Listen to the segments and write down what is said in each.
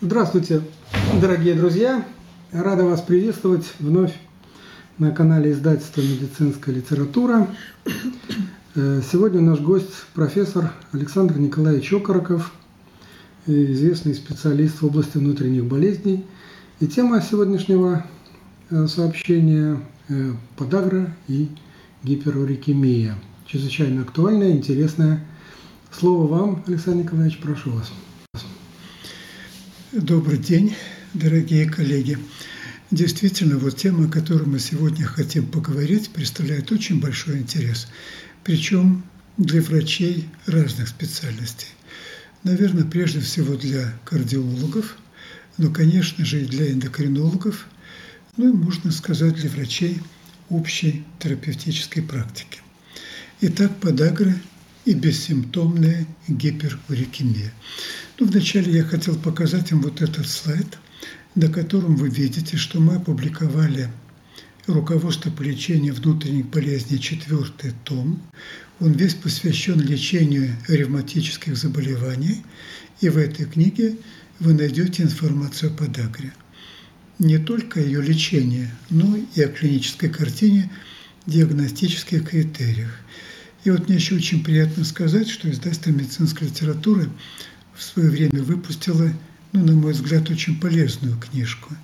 Здравствуйте, дорогие друзья! Рада вас приветствовать вновь на канале издательства «Медицинская литература». Э, сегодня наш гость профессор Александр Николаевич Окороков, известный специалист в области внутренних болезней. И тема сегодняшнего э, сообщения э, – подагра и гиперурикемия. Чрезвычайно актуальная, интересная. Слово вам, Александр Николаевич, прошу вас. Добрый день, дорогие коллеги. Действительно, вот тема, о которой мы сегодня хотим поговорить, представляет очень большой интерес. Причем для врачей разных специальностей. Наверное, прежде всего для кардиологов, но, конечно же, и для эндокринологов, ну и, можно сказать, для врачей общей терапевтической практики. Итак, подагра и бессимптомная гиперурикемия. Ну, вначале я хотел показать вам вот этот слайд, на котором вы видите, что мы опубликовали руководство по лечению внутренних болезней, четвертый том. Он весь посвящен лечению ревматических заболеваний. И в этой книге вы найдете информацию о подагре. Не только ее лечении, но и о клинической картине, диагностических критериях. И вот мне еще очень приятно сказать, что издательство медицинской литературы в свое время выпустило, ну, на мой взгляд, очень полезную книжку,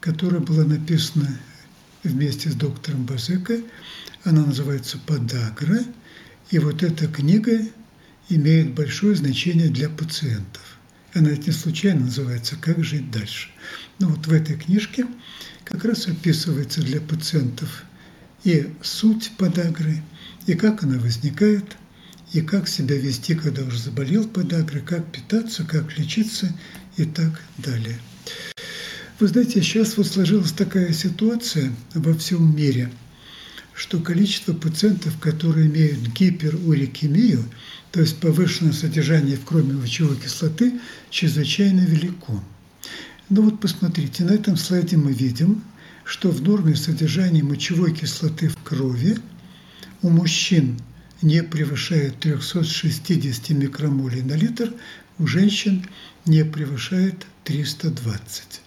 которая была написана вместе с доктором Базека. Она называется «Подагра». И вот эта книга имеет большое значение для пациентов. Она ведь не случайно называется «Как жить дальше». Ну вот в этой книжке как раз описывается для пациентов и суть подагры – и как она возникает, и как себя вести, когда уже заболел подагрой, как питаться, как лечиться и так далее. Вы знаете, сейчас вот сложилась такая ситуация во всем мире, что количество пациентов, которые имеют гиперурикемию, то есть повышенное содержание в крови мочевой кислоты, чрезвычайно велико. Ну вот посмотрите, на этом слайде мы видим, что в норме содержания мочевой кислоты в крови – у мужчин не превышает 360 микромолей на литр, у женщин не превышает 320.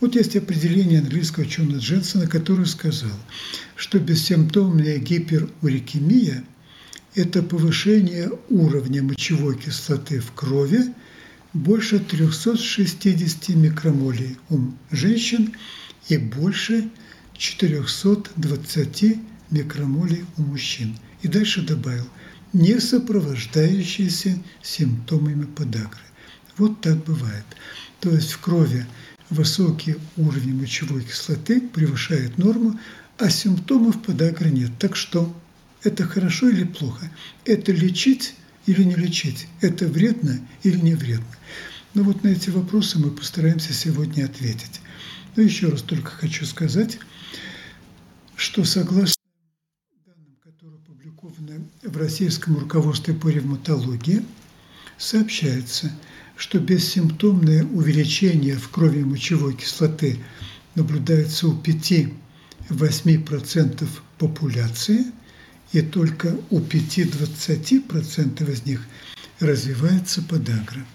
Вот есть определение английского ученого Дженсона, который сказал, что бессимптомная гиперурикемия – это повышение уровня мочевой кислоты в крови больше 360 микромолей у женщин и больше 420 микромолей у мужчин. И дальше добавил, не сопровождающиеся симптомами подагры. Вот так бывает. То есть в крови высокий уровень мочевой кислоты превышает норму, а симптомов подагры нет. Так что это хорошо или плохо? Это лечить или не лечить? Это вредно или не вредно? Ну вот на эти вопросы мы постараемся сегодня ответить. Но еще раз только хочу сказать, что согласно российском руководстве по ревматологии сообщается, что бессимптомное увеличение в крови мочевой кислоты наблюдается у 5-8% популяции, и только у 5-20% из них развивается подагра.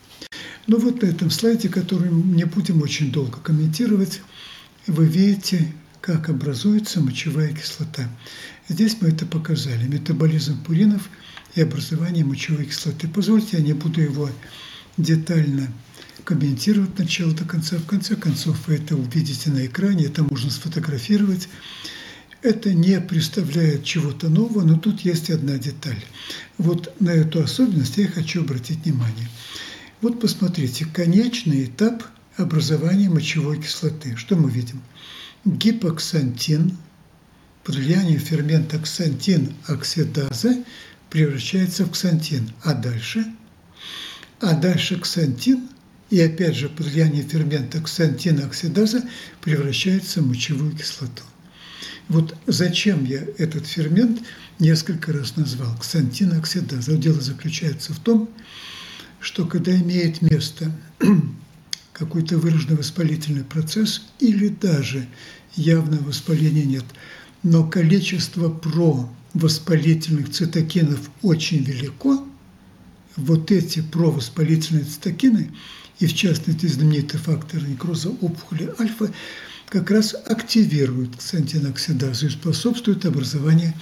Но вот на этом слайде, который не будем очень долго комментировать, вы видите, как образуется мочевая кислота. Здесь мы это показали. Метаболизм пуринов и образование мочевой кислоты. Позвольте, я не буду его детально комментировать от начала до конца. В конце концов, вы это увидите на экране, это можно сфотографировать. Это не представляет чего-то нового, но тут есть одна деталь. Вот на эту особенность я хочу обратить внимание. Вот посмотрите, конечный этап образования мочевой кислоты. Что мы видим? Гипоксантин под влиянием фермента ксантин оксидаза превращается в ксантин. А дальше? А дальше ксантин и опять же под влиянием фермента ксантин оксидаза превращается в мочевую кислоту. Вот зачем я этот фермент несколько раз назвал ксантин оксидаза. Дело заключается в том, что когда имеет место какой-то выраженный воспалительный процесс или даже явного воспаления нет, но количество провоспалительных цитокинов очень велико, вот эти провоспалительные цитокины, и в частности знаменитый фактор некроза опухоли альфа, как раз активируют ксантиноксидазу и способствуют образованию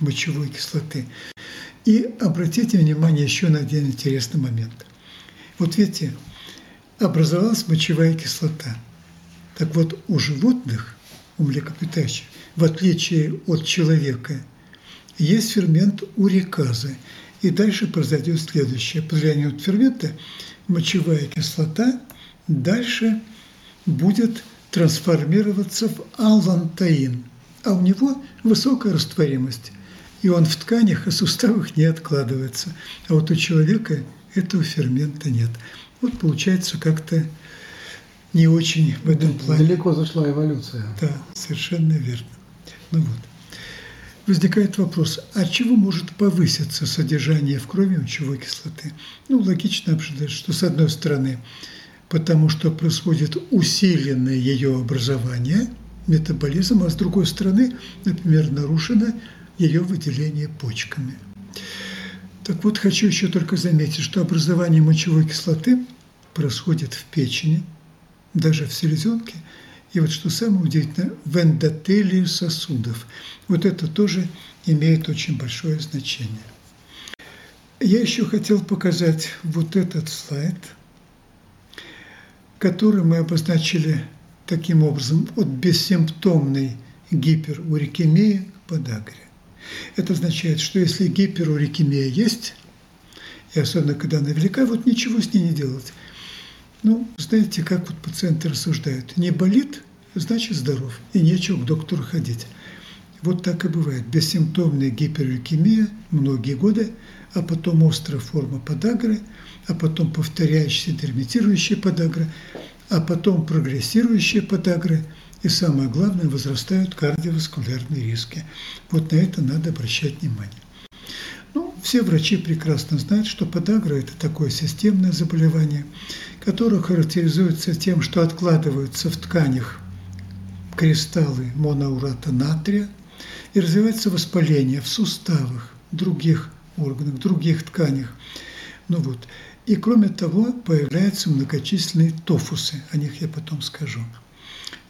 мочевой кислоты. И обратите внимание еще на один интересный момент. Вот видите, образовалась мочевая кислота. Так вот, у животных, у млекопитающих, в отличие от человека, есть фермент уреказы. И дальше произойдет следующее. Под влиянием фермента мочевая кислота дальше будет трансформироваться в аллантаин, а у него высокая растворимость, и он в тканях и суставах не откладывается. А вот у человека этого фермента нет. Вот получается как-то не очень в этом плане. Далеко зашла эволюция. Да, совершенно верно. Ну вот. Возникает вопрос, а чего может повыситься содержание в крови мочевой кислоты? Ну, логично обсуждать, что с одной стороны, потому что происходит усиленное ее образование, метаболизм, а с другой стороны, например, нарушено ее выделение почками. Так вот, хочу еще только заметить, что образование мочевой кислоты происходит в печени, даже в селезенке – и вот что самое удивительное, в эндотелии сосудов. Вот это тоже имеет очень большое значение. Я еще хотел показать вот этот слайд, который мы обозначили таким образом от бессимптомной гиперурикемии к подагре. Это означает, что если гиперурикемия есть, и особенно когда она велика, вот ничего с ней не делать – ну, знаете, как вот пациенты рассуждают. Не болит, значит здоров, и нечего к доктору ходить. Вот так и бывает. Бессимптомная гиперлейкемия многие годы, а потом острая форма подагры, а потом повторяющаяся дерматирующая подагра, а потом прогрессирующая подагра, и самое главное, возрастают кардиоваскулярные риски. Вот на это надо обращать внимание. Ну, все врачи прекрасно знают, что подагра – это такое системное заболевание, которое характеризуется тем, что откладываются в тканях кристаллы моноурата натрия и развивается воспаление в суставах, других органах, других тканях. Ну вот. И кроме того, появляются многочисленные тофусы, о них я потом скажу.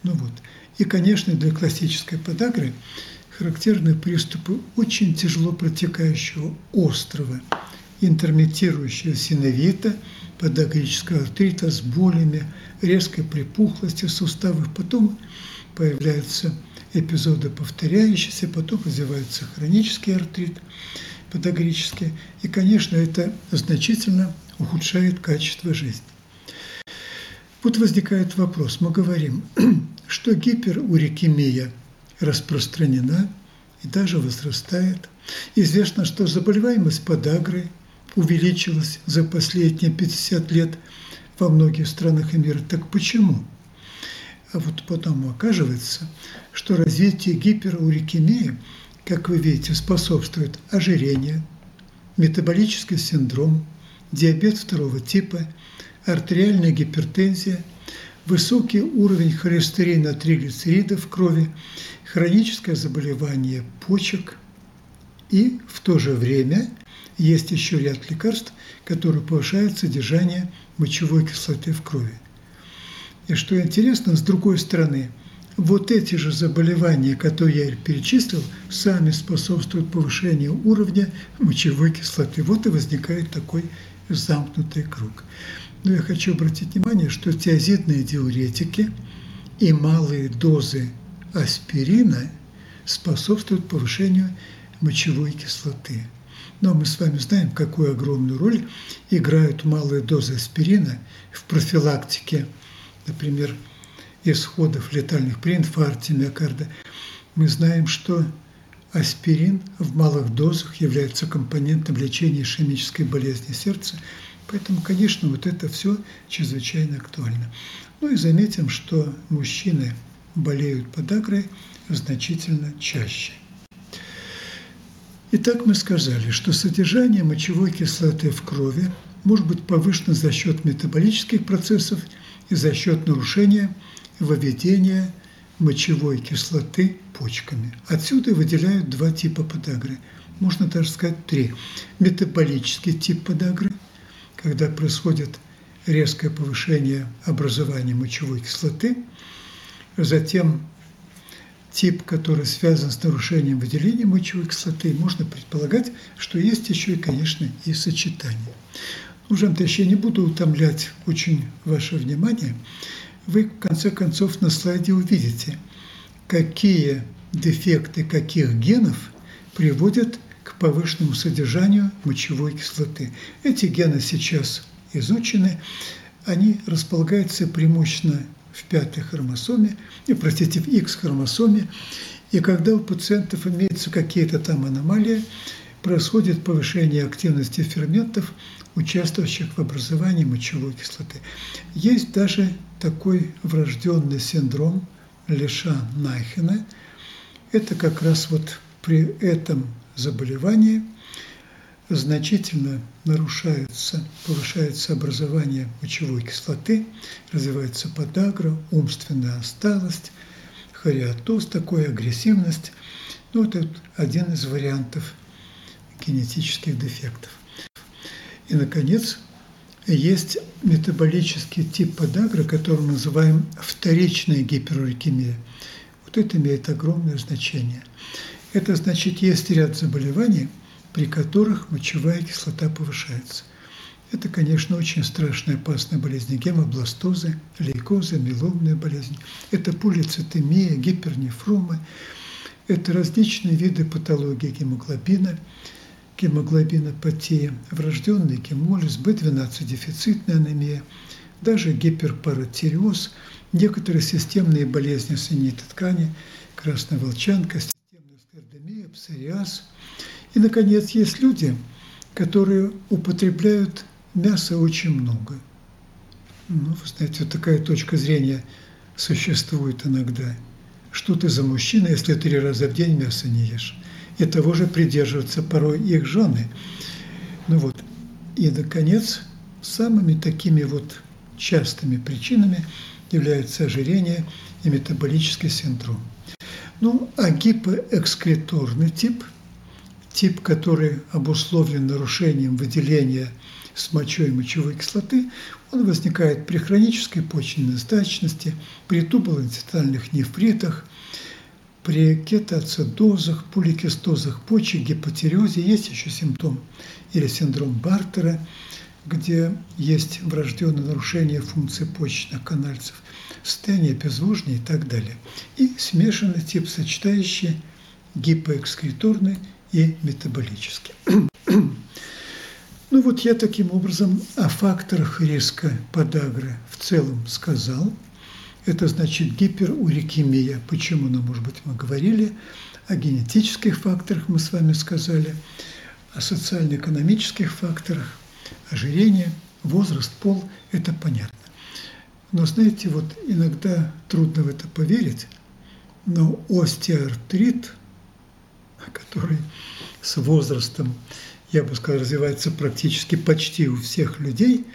Ну вот. И, конечно, для классической подагры характерны приступы очень тяжело протекающего острого, интермитирующего синовита, подагрического артрита с болями, резкой припухлостью суставов, потом появляются эпизоды повторяющиеся, потом развивается хронический артрит подагрический, и, конечно, это значительно ухудшает качество жизни. Вот возникает вопрос, мы говорим, что гиперурикемия распространена и даже возрастает. Известно, что заболеваемость подагрой увеличилась за последние 50 лет во многих странах мира. Так почему? А вот потом оказывается, что развитие гиперурикемии, как вы видите, способствует ожирение, метаболический синдром, диабет второго типа, артериальная гипертензия, высокий уровень холестерина триглицеридов в крови, хроническое заболевание почек и в то же время есть еще ряд лекарств, которые повышают содержание мочевой кислоты в крови. И что интересно, с другой стороны, вот эти же заболевания, которые я перечислил, сами способствуют повышению уровня мочевой кислоты. Вот и возникает такой замкнутый круг. Но я хочу обратить внимание, что тиазидные диуретики и малые дозы аспирина способствуют повышению мочевой кислоты. Но мы с вами знаем, какую огромную роль играют малые дозы аспирина в профилактике например, исходов летальных при инфаркте миокарда, мы знаем, что аспирин в малых дозах является компонентом лечения ишемической болезни сердца. Поэтому, конечно, вот это все чрезвычайно актуально. Ну и заметим, что мужчины болеют подагрой значительно чаще. Итак, мы сказали, что содержание мочевой кислоты в крови может быть повышено за счет метаболических процессов – и за счет нарушения выведения мочевой кислоты почками. Отсюда выделяют два типа подагры. Можно даже сказать три. Метаболический тип подагры когда происходит резкое повышение образования мочевой кислоты, затем тип, который связан с нарушением выделения мочевой кислоты, можно предполагать, что есть еще и, конечно, и сочетание. Уже я не буду утомлять очень ваше внимание. Вы, в конце концов, на слайде увидите, какие дефекты каких генов приводят к повышенному содержанию мочевой кислоты. Эти гены сейчас изучены, они располагаются преимущественно в пятой хромосоме, и, простите, в X-хромосоме, и когда у пациентов имеются какие-то там аномалии, происходит повышение активности ферментов, участвующих в образовании мочевой кислоты. Есть даже такой врожденный синдром Леша-Найхена. Это как раз вот при этом заболевании значительно нарушается, повышается образование мочевой кислоты, развивается подагра, умственная осталость, хориатоз, такой агрессивность. Ну, это один из вариантов генетических дефектов. И, наконец, есть метаболический тип подагры, который мы называем вторичная гиперурикемия. Вот это имеет огромное значение. Это значит, есть ряд заболеваний, при которых мочевая кислота повышается. Это, конечно, очень страшная опасная болезнь. Гемобластозы, лейкозы, меломная болезнь. Это полицитемия, гипернефромы. Это различные виды патологии гемоглобина – гемоглобинопатия, врожденный гемолиз, B12-дефицитная анемия, даже гиперпаратиреоз, некоторые системные болезни соединительной ткани, красная волчанка, системная скардемия, псориаз. И, наконец, есть люди, которые употребляют мясо очень много. Ну, вы знаете, вот такая точка зрения существует иногда. Что ты за мужчина, если три раза в день мясо не ешь? и того же придерживаются порой их жены. Ну вот. И, наконец, самыми такими вот частыми причинами являются ожирение и метаболический синдром. Ну, а гипоэкскреторный тип, тип, который обусловлен нарушением выделения с мочой мочевой кислоты, он возникает при хронической почечной недостаточности, при тубулоинцитальных нефритах – при кетоацидозах, поликистозах почек, гипотереозе есть еще симптом или синдром Бартера, где есть врожденное нарушение функции почечных канальцев, стения, безвожни и так далее. И смешанный тип, сочетающий гипоэкскреторный и метаболический. Ну вот я таким образом о факторах риска подагры в целом сказал – это значит гиперурикемия. Почему? Ну, может быть, мы говорили о генетических факторах, мы с вами сказали, о социально-экономических факторах, ожирение, возраст, пол – это понятно. Но знаете, вот иногда трудно в это поверить, но остеоартрит, который с возрастом, я бы сказал, развивается практически почти у всех людей,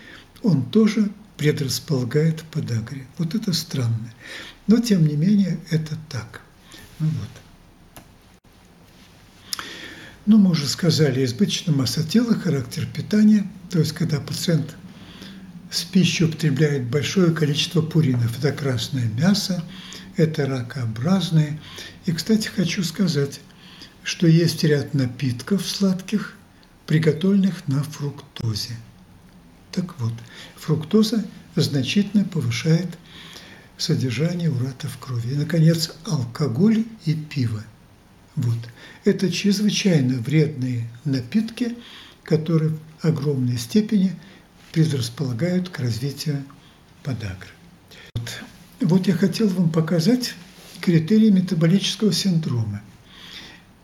он тоже предрасполагает к подагре. Вот это странно. Но, тем не менее, это так. Ну, вот. Ну, мы уже сказали, избыточная масса тела, характер питания, то есть когда пациент с пищей употребляет большое количество пуринов. Это красное мясо, это ракообразные. И, кстати, хочу сказать, что есть ряд напитков сладких, приготовленных на фруктозе. Так вот, фруктоза значительно повышает содержание урата в крови. И, наконец, алкоголь и пиво. Вот. Это чрезвычайно вредные напитки, которые в огромной степени предрасполагают к развитию подагры. Вот. вот я хотел вам показать критерии метаболического синдрома.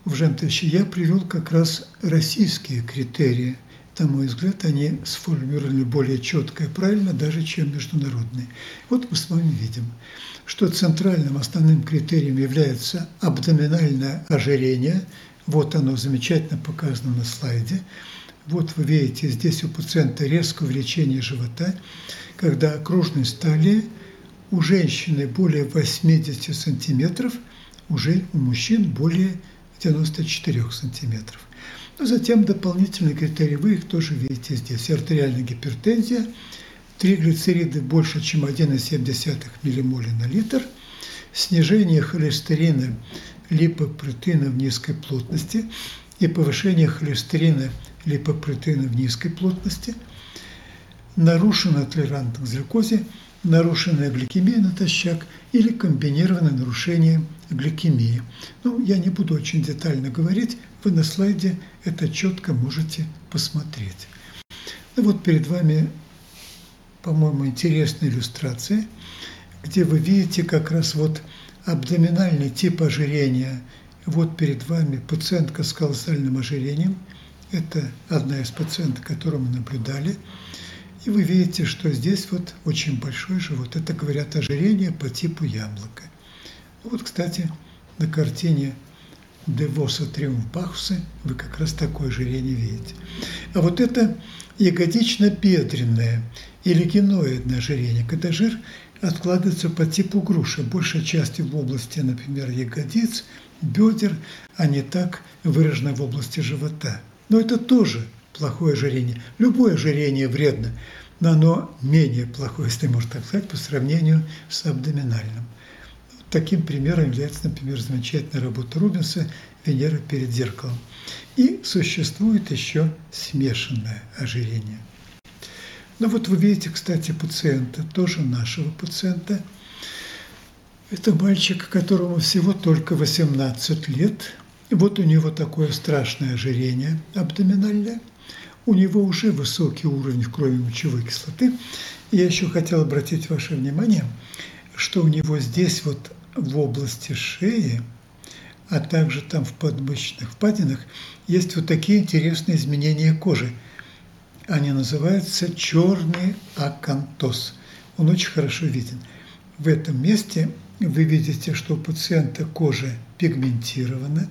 В Жантовиче я привел как раз российские критерии – на мой взгляд, они сформулированы более четко и правильно, даже чем международные. Вот мы с вами видим, что центральным основным критерием является абдоминальное ожирение. Вот оно замечательно показано на слайде. Вот вы видите, здесь у пациента резкое увеличение живота, когда окружность талии у женщины более 80 сантиметров, уже у мужчин более 94 сантиметров. Но затем дополнительные критерии, вы их тоже видите здесь. Артериальная гипертензия, триглицериды больше, чем 1,7 миллимоля на литр, снижение холестерина липопротеина в низкой плотности и повышение холестерина липопротеина в низкой плотности, нарушена толерантность к глюкозе, нарушенная гликемия натощак или комбинированное нарушение гликемии. Ну, я не буду очень детально говорить, вы на слайде это четко можете посмотреть. Ну, вот перед вами, по-моему, интересная иллюстрация, где вы видите как раз вот абдоминальный тип ожирения. Вот перед вами пациентка с колоссальным ожирением. Это одна из пациенток, которую мы наблюдали. И вы видите, что здесь вот очень большой живот. Это, говорят, ожирение по типу яблока. Вот, кстати, на картине Девоса Триумф Бахуса вы как раз такое ожирение видите. А вот это ягодично-бедренное или геноидное ожирение, когда жир откладывается по типу груши, большей части в области, например, ягодиц, бедер, а не так выражено в области живота. Но это тоже плохое ожирение. Любое ожирение вредно, но оно менее плохое, если можно так сказать, по сравнению с абдоминальным. Таким примером является, например, замечательная работа Рубинса «Венера перед зеркалом». И существует еще смешанное ожирение. Ну вот вы видите, кстати, пациента, тоже нашего пациента. Это мальчик, которому всего только 18 лет. Вот у него такое страшное ожирение абдоминальное. У него уже высокий уровень крови мочевой кислоты. Я еще хотел обратить ваше внимание, что у него здесь вот в области шеи, а также там в подмышечных впадинах есть вот такие интересные изменения кожи. Они называются черный акантоз. Он очень хорошо виден. В этом месте вы видите, что у пациента кожа пигментирована,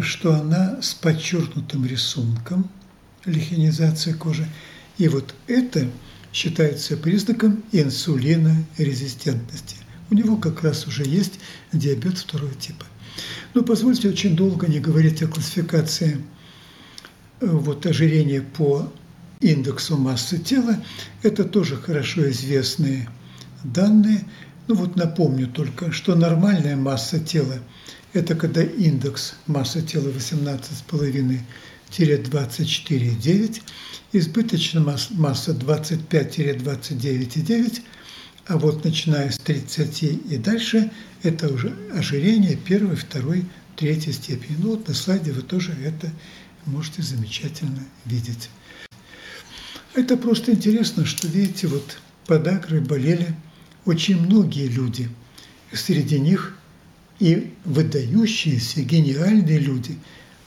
что она с подчеркнутым рисунком, лихинизация кожи. И вот это считается признаком инсулинорезистентности. У него как раз уже есть диабет второго типа. Но позвольте очень долго не говорить о классификации э, вот, ожирения по индексу массы тела. Это тоже хорошо известные данные. Ну вот напомню только, что нормальная масса тела – это когда индекс массы тела 18,5-24,9, избыточная масса 25-29,9, а вот начиная с 30 и дальше, это уже ожирение первой, второй, третьей степени. Ну вот на слайде вы тоже это можете замечательно видеть. Это просто интересно, что, видите, вот подагрой болели очень многие люди. Среди них и выдающиеся, гениальные люди.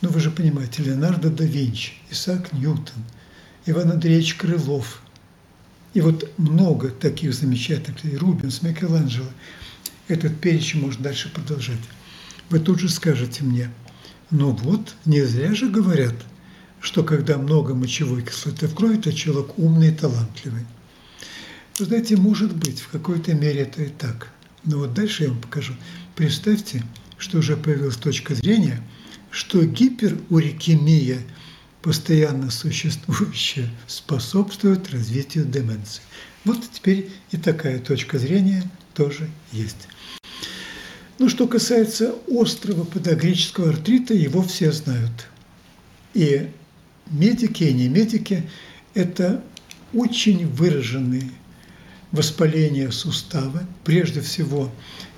Ну, вы же понимаете, Леонардо да Винчи, Исаак Ньютон, Иван Андреевич Крылов – и вот много таких замечательных Рубинс, Микеланджело. Этот перечень можно дальше продолжать. Вы тут же скажете мне, ну вот, не зря же говорят, что когда много мочевой кислоты в крови, то человек умный и талантливый. Вы знаете, может быть, в какой-то мере это и так. Но вот дальше я вам покажу. Представьте, что уже появилась точка зрения, что гиперурикемия – постоянно существующее, способствует развитию деменции. Вот теперь и такая точка зрения тоже есть. Ну, что касается острого подагрического артрита, его все знают. И медики, и не медики – это очень выраженные воспаление сустава. Прежде всего,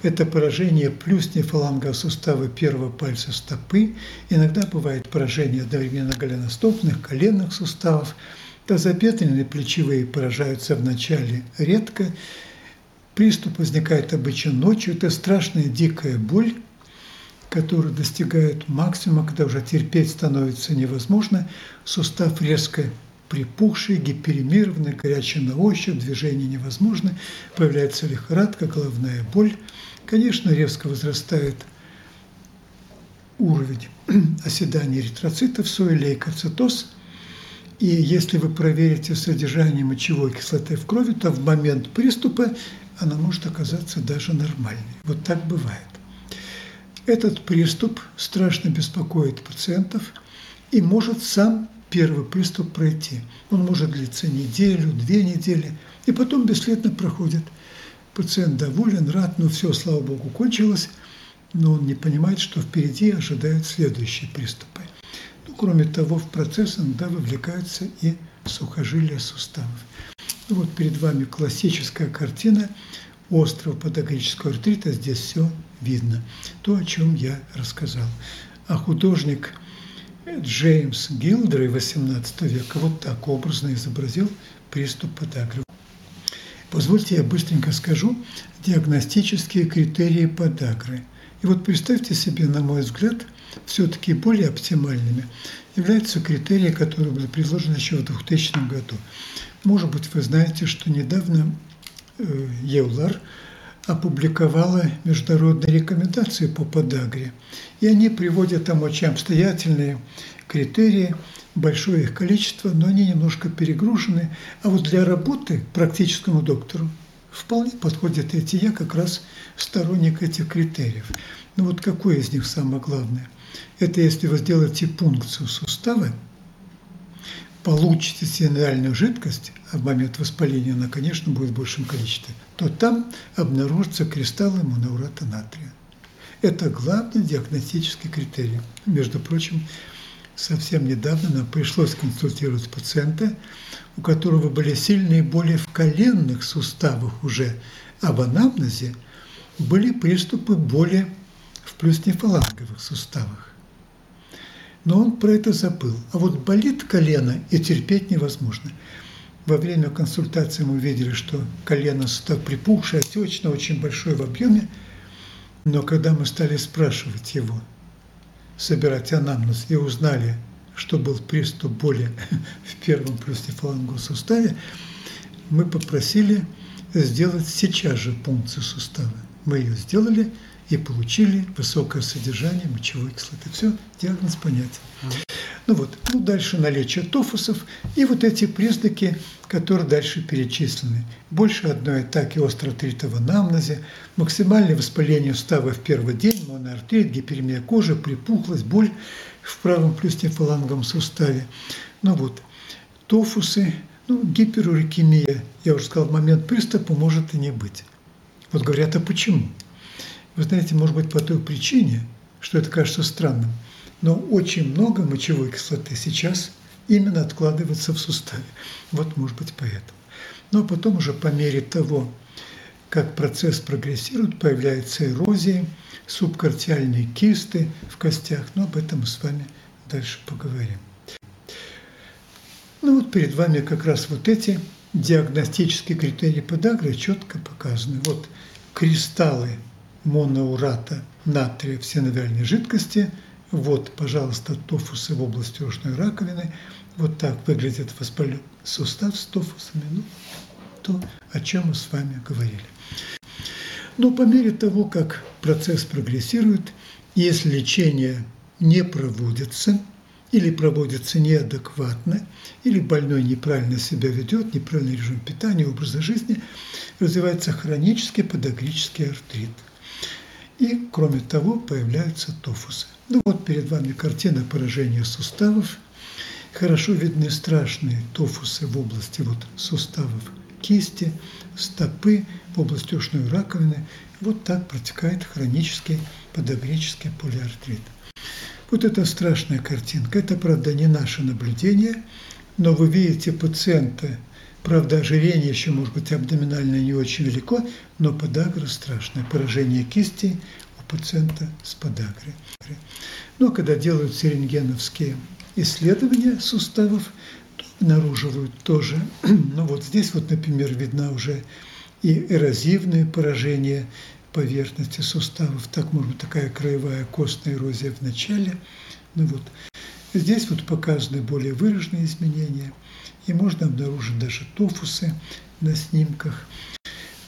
это поражение плюснефалангового сустава первого пальца стопы. Иногда бывает поражение одновременно голеностопных, коленных суставов. Тазобедренные плечевые поражаются вначале редко. Приступ возникает обычно ночью. Это страшная дикая боль, которая достигает максимума, когда уже терпеть становится невозможно. Сустав резко припухший, гиперемированный, горячий на ощупь, движение невозможно, появляется лихорадка, головная боль. Конечно, резко возрастает уровень оседания эритроцитов, сои, лейкоцитоз. И если вы проверите содержание мочевой кислоты в крови, то в момент приступа она может оказаться даже нормальной. Вот так бывает. Этот приступ страшно беспокоит пациентов – и может сам первый приступ пройти. Он может длиться неделю, две недели, и потом бесследно проходит. Пациент доволен, рад, ну все, слава богу, кончилось, но он не понимает, что впереди ожидают следующие приступы. Ну, кроме того, в процесс иногда вовлекаются и сухожилия суставов. Ну, вот перед вами классическая картина острого подагрического артрита. Здесь все видно. То, о чем я рассказал. А художник Джеймс Гилдер XVIII века вот так образно изобразил приступ подагры. Позвольте я быстренько скажу диагностические критерии подагры. И вот представьте себе, на мой взгляд, все-таки более оптимальными являются критерии, которые были предложены еще в 2000 году. Может быть, вы знаете, что недавно э, Евлар опубликовала международные рекомендации по подагре. И они приводят там очень обстоятельные критерии, большое их количество, но они немножко перегружены. А вот для работы практическому доктору вполне подходят эти. Я как раз сторонник этих критериев. Ну вот какое из них самое главное? Это если вы сделаете пункцию сустава, получите синодальную жидкость, а в момент воспаления она, конечно, будет в большем количестве, то там обнаружатся кристаллы моноурата натрия. Это главный диагностический критерий. Между прочим, совсем недавно нам пришлось консультировать пациента, у которого были сильные боли в коленных суставах уже, а в анамнезе были приступы боли в плюснефаланговых суставах. Но он про это забыл. А вот болит колено и терпеть невозможно. Во время консультации мы видели, что колено припухшее, отечное, очень большое в объеме. Но когда мы стали спрашивать его, собирать анамнез и узнали, что был приступ боли в первом плюснефаланговом суставе, мы попросили сделать сейчас же пункцию сустава. Мы ее сделали – и получили высокое содержание мочевой кислоты. Все, диагноз понятен. Ну вот, ну дальше наличие тофусов и вот эти признаки, которые дальше перечислены. Больше одной атаки остроартрита в анамнезе, максимальное воспаление сустава в первый день, моноартрит, гиперемия кожи, припухлость, боль в правом плюснефаланговом суставе. Ну вот, тофусы, ну, гиперурикемия, я уже сказал, в момент приступа может и не быть. Вот говорят, а почему? Вы знаете, может быть, по той причине, что это кажется странным, но очень много мочевой кислоты сейчас именно откладывается в суставе. Вот, может быть, поэтому. Но потом уже по мере того, как процесс прогрессирует, появляются эрозии, субкартиальные кисты в костях. Но об этом мы с вами дальше поговорим. Ну вот перед вами как раз вот эти диагностические критерии подагры четко показаны. Вот кристаллы моноурата натрия в синовиальной жидкости. Вот, пожалуйста, тофусы в области ушной раковины. Вот так выглядит воспаленный сустав с тофусами. Ну, то, о чем мы с вами говорили. Но по мере того, как процесс прогрессирует, если лечение не проводится или проводится неадекватно, или больной неправильно себя ведет, неправильный режим питания, образа жизни, развивается хронический подагрический артрит – и, кроме того, появляются тофусы. Ну вот перед вами картина поражения суставов. Хорошо видны страшные тофусы в области вот суставов кисти, стопы, в области ушной раковины. Вот так протекает хронический подагрический полиартрит. Вот это страшная картинка. Это, правда, не наше наблюдение, но вы видите пациента Правда, ожирение еще, может быть, абдоминальное не очень велико, но подагра страшная. Поражение кисти у пациента с подагрой. Но когда делают рентгеновские исследования суставов, то обнаруживают тоже. Ну вот здесь вот, например, видна уже и эрозивное поражение поверхности суставов. Так может быть такая краевая костная эрозия в начале. Ну вот. Здесь вот показаны более выраженные изменения – и можно обнаружить даже тофусы на снимках.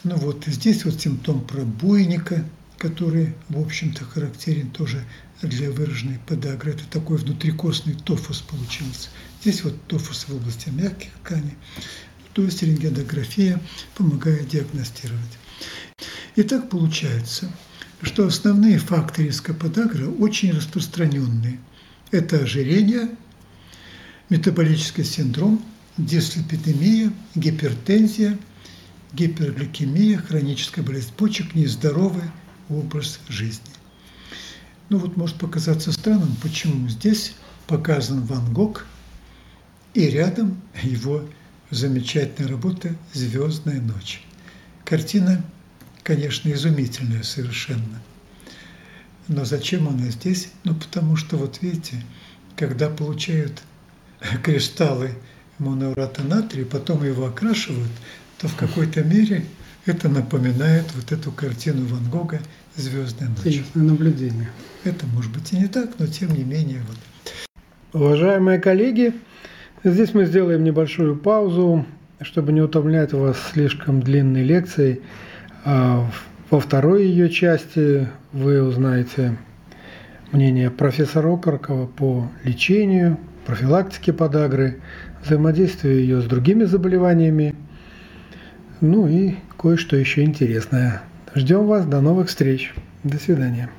Ну вот здесь вот симптом пробойника, который, в общем-то, характерен тоже для выраженной подагры. Это такой внутрикостный тофус получился. Здесь вот тофус в области мягких тканей. То есть рентгенография помогает диагностировать. И так получается, что основные факторы риска подагры очень распространенные. Это ожирение, метаболический синдром, дислепидемия, гипертензия, гипергликемия, хроническая болезнь почек, нездоровый образ жизни. Ну вот может показаться странным, почему здесь показан Ван Гог и рядом его замечательная работа «Звездная ночь». Картина, конечно, изумительная совершенно. Но зачем она здесь? Ну, потому что, вот видите, когда получают кристаллы моноурата натрия, потом его окрашивают, то в какой-то мере это напоминает вот эту картину Ван Гога «Звездная ночь». Интересное наблюдение. Это может быть и не так, но тем не менее. Вот. Уважаемые коллеги, здесь мы сделаем небольшую паузу, чтобы не утомлять вас слишком длинной лекцией. А во второй ее части вы узнаете мнение профессора Окоркова по лечению, профилактике подагры, взаимодействию ее с другими заболеваниями, ну и кое-что еще интересное. Ждем вас, до новых встреч. До свидания.